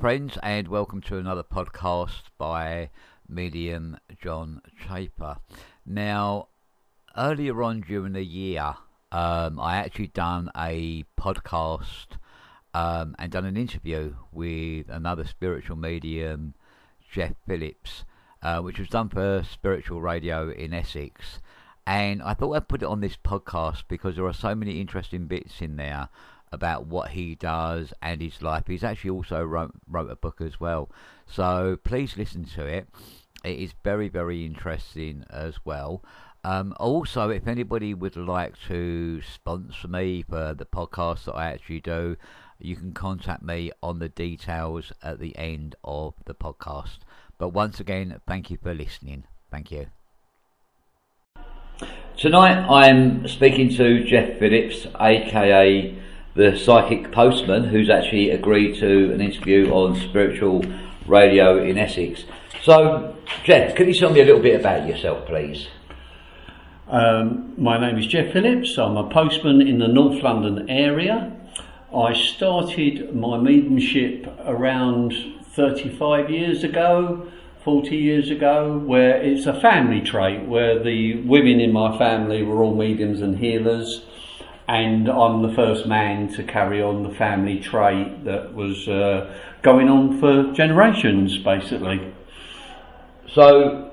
friends, and welcome to another podcast by medium John Chafer. Now, earlier on during the year, um, I actually done a podcast um, and done an interview with another spiritual medium, Jeff Phillips, uh, which was done for Spiritual Radio in Essex. And I thought I'd put it on this podcast because there are so many interesting bits in there about what he does and his life. He's actually also wrote, wrote a book as well. So please listen to it. It is very, very interesting as well. Um, also, if anybody would like to sponsor me for the podcast that I actually do, you can contact me on the details at the end of the podcast. But once again, thank you for listening. Thank you. Tonight I'm speaking to Jeff Phillips, aka the psychic postman, who's actually agreed to an interview on spiritual radio in Essex. So, Jeff, can you tell me a little bit about yourself, please? Um, my name is Jeff Phillips. I'm a postman in the North London area. I started my mediumship around 35 years ago, 40 years ago, where it's a family trait where the women in my family were all mediums and healers and I'm the first man to carry on the family trait that was uh, going on for generations, basically. So,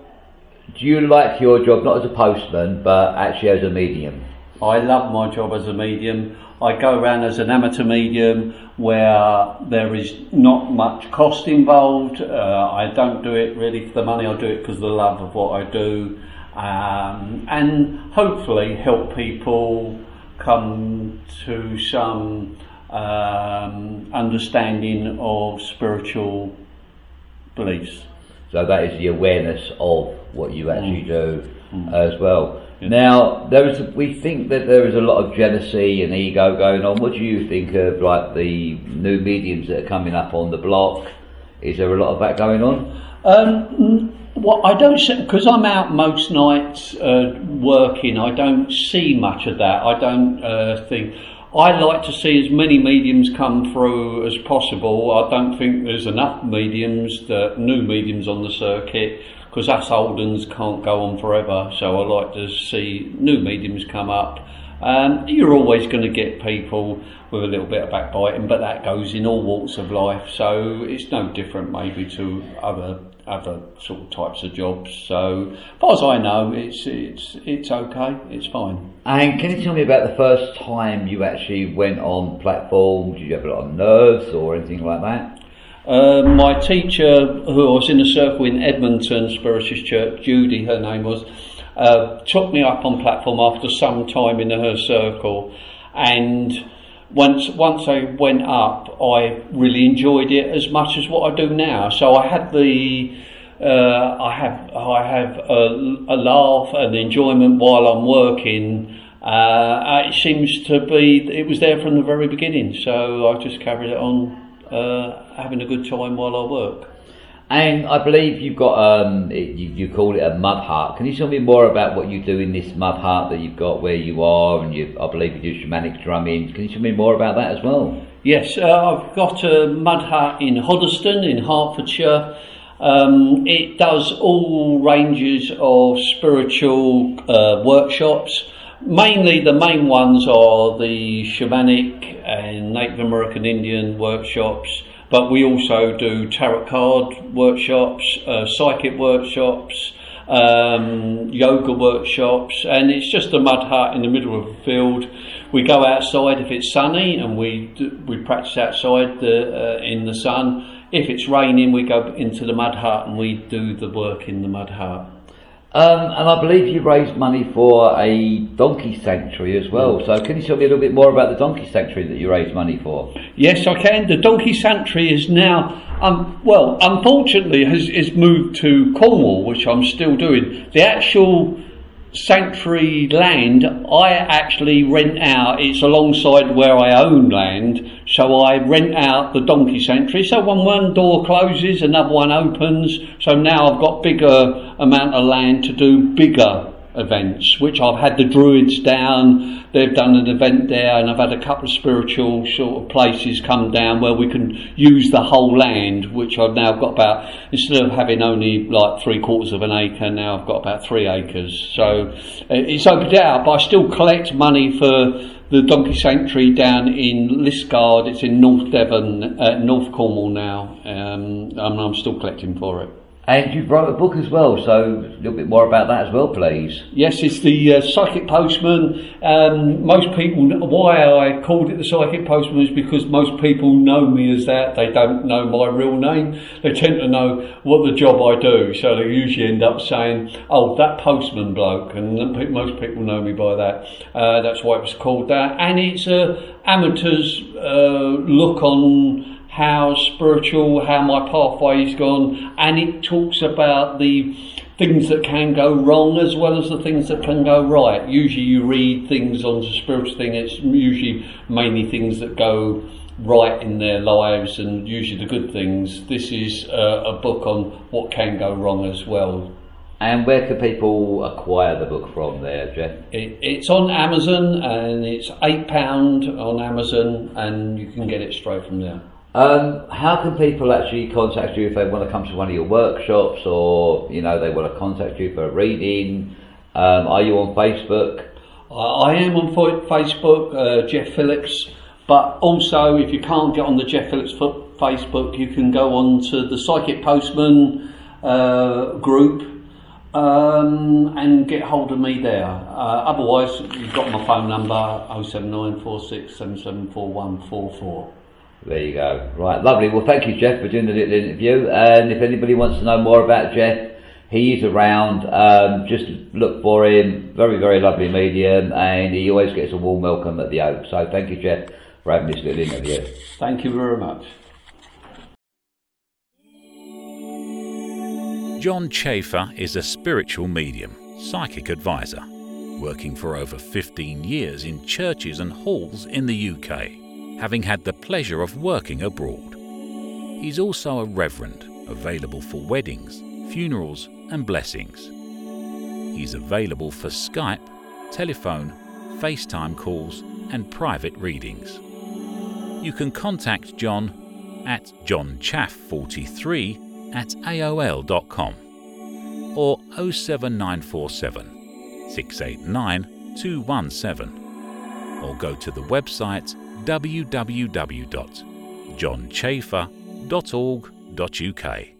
do you like your job not as a postman, but actually as a medium? I love my job as a medium. I go around as an amateur medium where there is not much cost involved. Uh, I don't do it really for the money, I do it because of the love of what I do. Um, and hopefully help people come to some um, understanding of spiritual beliefs. So that is the awareness of what you actually mm. do mm. as well. Now, there is. We think that there is a lot of jealousy and ego going on. What do you think of like the new mediums that are coming up on the block? Is there a lot of that going on? Um, well, I don't because I'm out most nights uh, working. I don't see much of that. I don't uh, think. I like to see as many mediums come through as possible. I don't think there's enough mediums, that new mediums on the circuit, because us old ones can't go on forever. So I like to see new mediums come up. Um, you're always going to get people with a little bit of backbiting, but that goes in all walks of life. So it's no different, maybe, to other other sort of types of jobs. So, as far as I know, it's it's it's okay. It's fine. And can you tell me about the first time you actually went on platform? Did you have a lot of nerves or anything like that? Uh, my teacher, who I was in a circle in Edmonton, Spiritist Church, Judy, her name was, uh, took me up on platform after some time in her circle, and once once I went up, I really enjoyed it as much as what I do now. So I had the uh, I have I have a, a, laugh and enjoyment while I'm working. Uh, it seems to be it was there from the very beginning. So I just carried it on, uh, having a good time while I work. And I believe you've got um, you, you call it a mud hut. Can you tell me more about what you do in this mud hut that you've got where you are, and you, I believe you do shamanic drumming. Can you tell me more about that as well? Yes, uh, I've got a mud hut in Hoddesdon in Hertfordshire. Um, it does all ranges of spiritual uh, workshops. Mainly, the main ones are the shamanic and Native American Indian workshops but we also do tarot card workshops, uh, psychic workshops, um, yoga workshops, and it's just a mud hut in the middle of a field. We go outside if it's sunny, and we do, we practice outside the, uh, in the sun. If it's raining, we go into the mud hut and we do the work in the mud hut. Um, and I believe you raised money for a donkey sanctuary as well. So can you tell me a little bit more about the donkey sanctuary that you raised money for? Yes, I can. The donkey sanctuary is now, um, well, unfortunately, has, has moved to Cornwall, which I'm still doing. The actual sanctuary land I actually rent out. It's alongside where I own land, so I rent out the donkey sanctuary. So when one door closes, another one opens. So now I've got bigger amount of land to do bigger events, which I've had the Druids down, they've done an event there, and I've had a couple of spiritual sort of places come down where we can use the whole land, which I've now got about, instead of having only like three quarters of an acre, now I've got about three acres. So uh, it's opened out, but I still collect money for the Donkey Sanctuary down in Liskeard. It's in North Devon, uh, North Cornwall now, um, and I'm still collecting for it. And you've wrote a book as well, so a little bit more about that as well, please. Yes, it's the uh, Psychic Postman. Um, most people, why I called it the Psychic Postman is because most people know me as that. They don't know my real name. They tend to know what the job I do, so they usually end up saying, "Oh, that postman bloke," and most people know me by that. Uh, that's why it was called that, and it's a amateur's uh, look on how spiritual, how my pathway's gone, and it talks about the things that can go wrong as well as the things that can go right. Usually, you read things on the spiritual thing, it's usually mainly things that go right in their lives and usually the good things. This is uh, a book on what can go wrong as well. And where can people acquire the book from there, Jeff? It, it's on Amazon and it's £8 on Amazon and you can get it straight from there. Um, how can people actually contact you if they want to come to one of your workshops or you know they want to contact you for a reading? Um, are you on Facebook? I am on Facebook, uh, Jeff Phillips. But also, if you can't get on the Jeff Phillips Facebook, you can go on to the Psychic Postman uh, group um, and get hold of me there. Uh, otherwise, you've got my phone number 07946774144. There you go. Right, lovely. Well, thank you, Jeff, for doing the little interview. And if anybody wants to know more about Jeff, he's around. Um, just look for him. Very, very lovely medium, and he always gets a warm welcome at the Oak. So thank you, Jeff, for having this little interview. Thank you very much. John Chafer is a spiritual medium, psychic advisor, working for over 15 years in churches and halls in the UK having had the pleasure of working abroad. He's also a reverend, available for weddings, funerals, and blessings. He's available for Skype, telephone, FaceTime calls, and private readings. You can contact John at johnchaf43 at aol.com or 07947 689 217 or go to the website www.johnchafer.org.uk.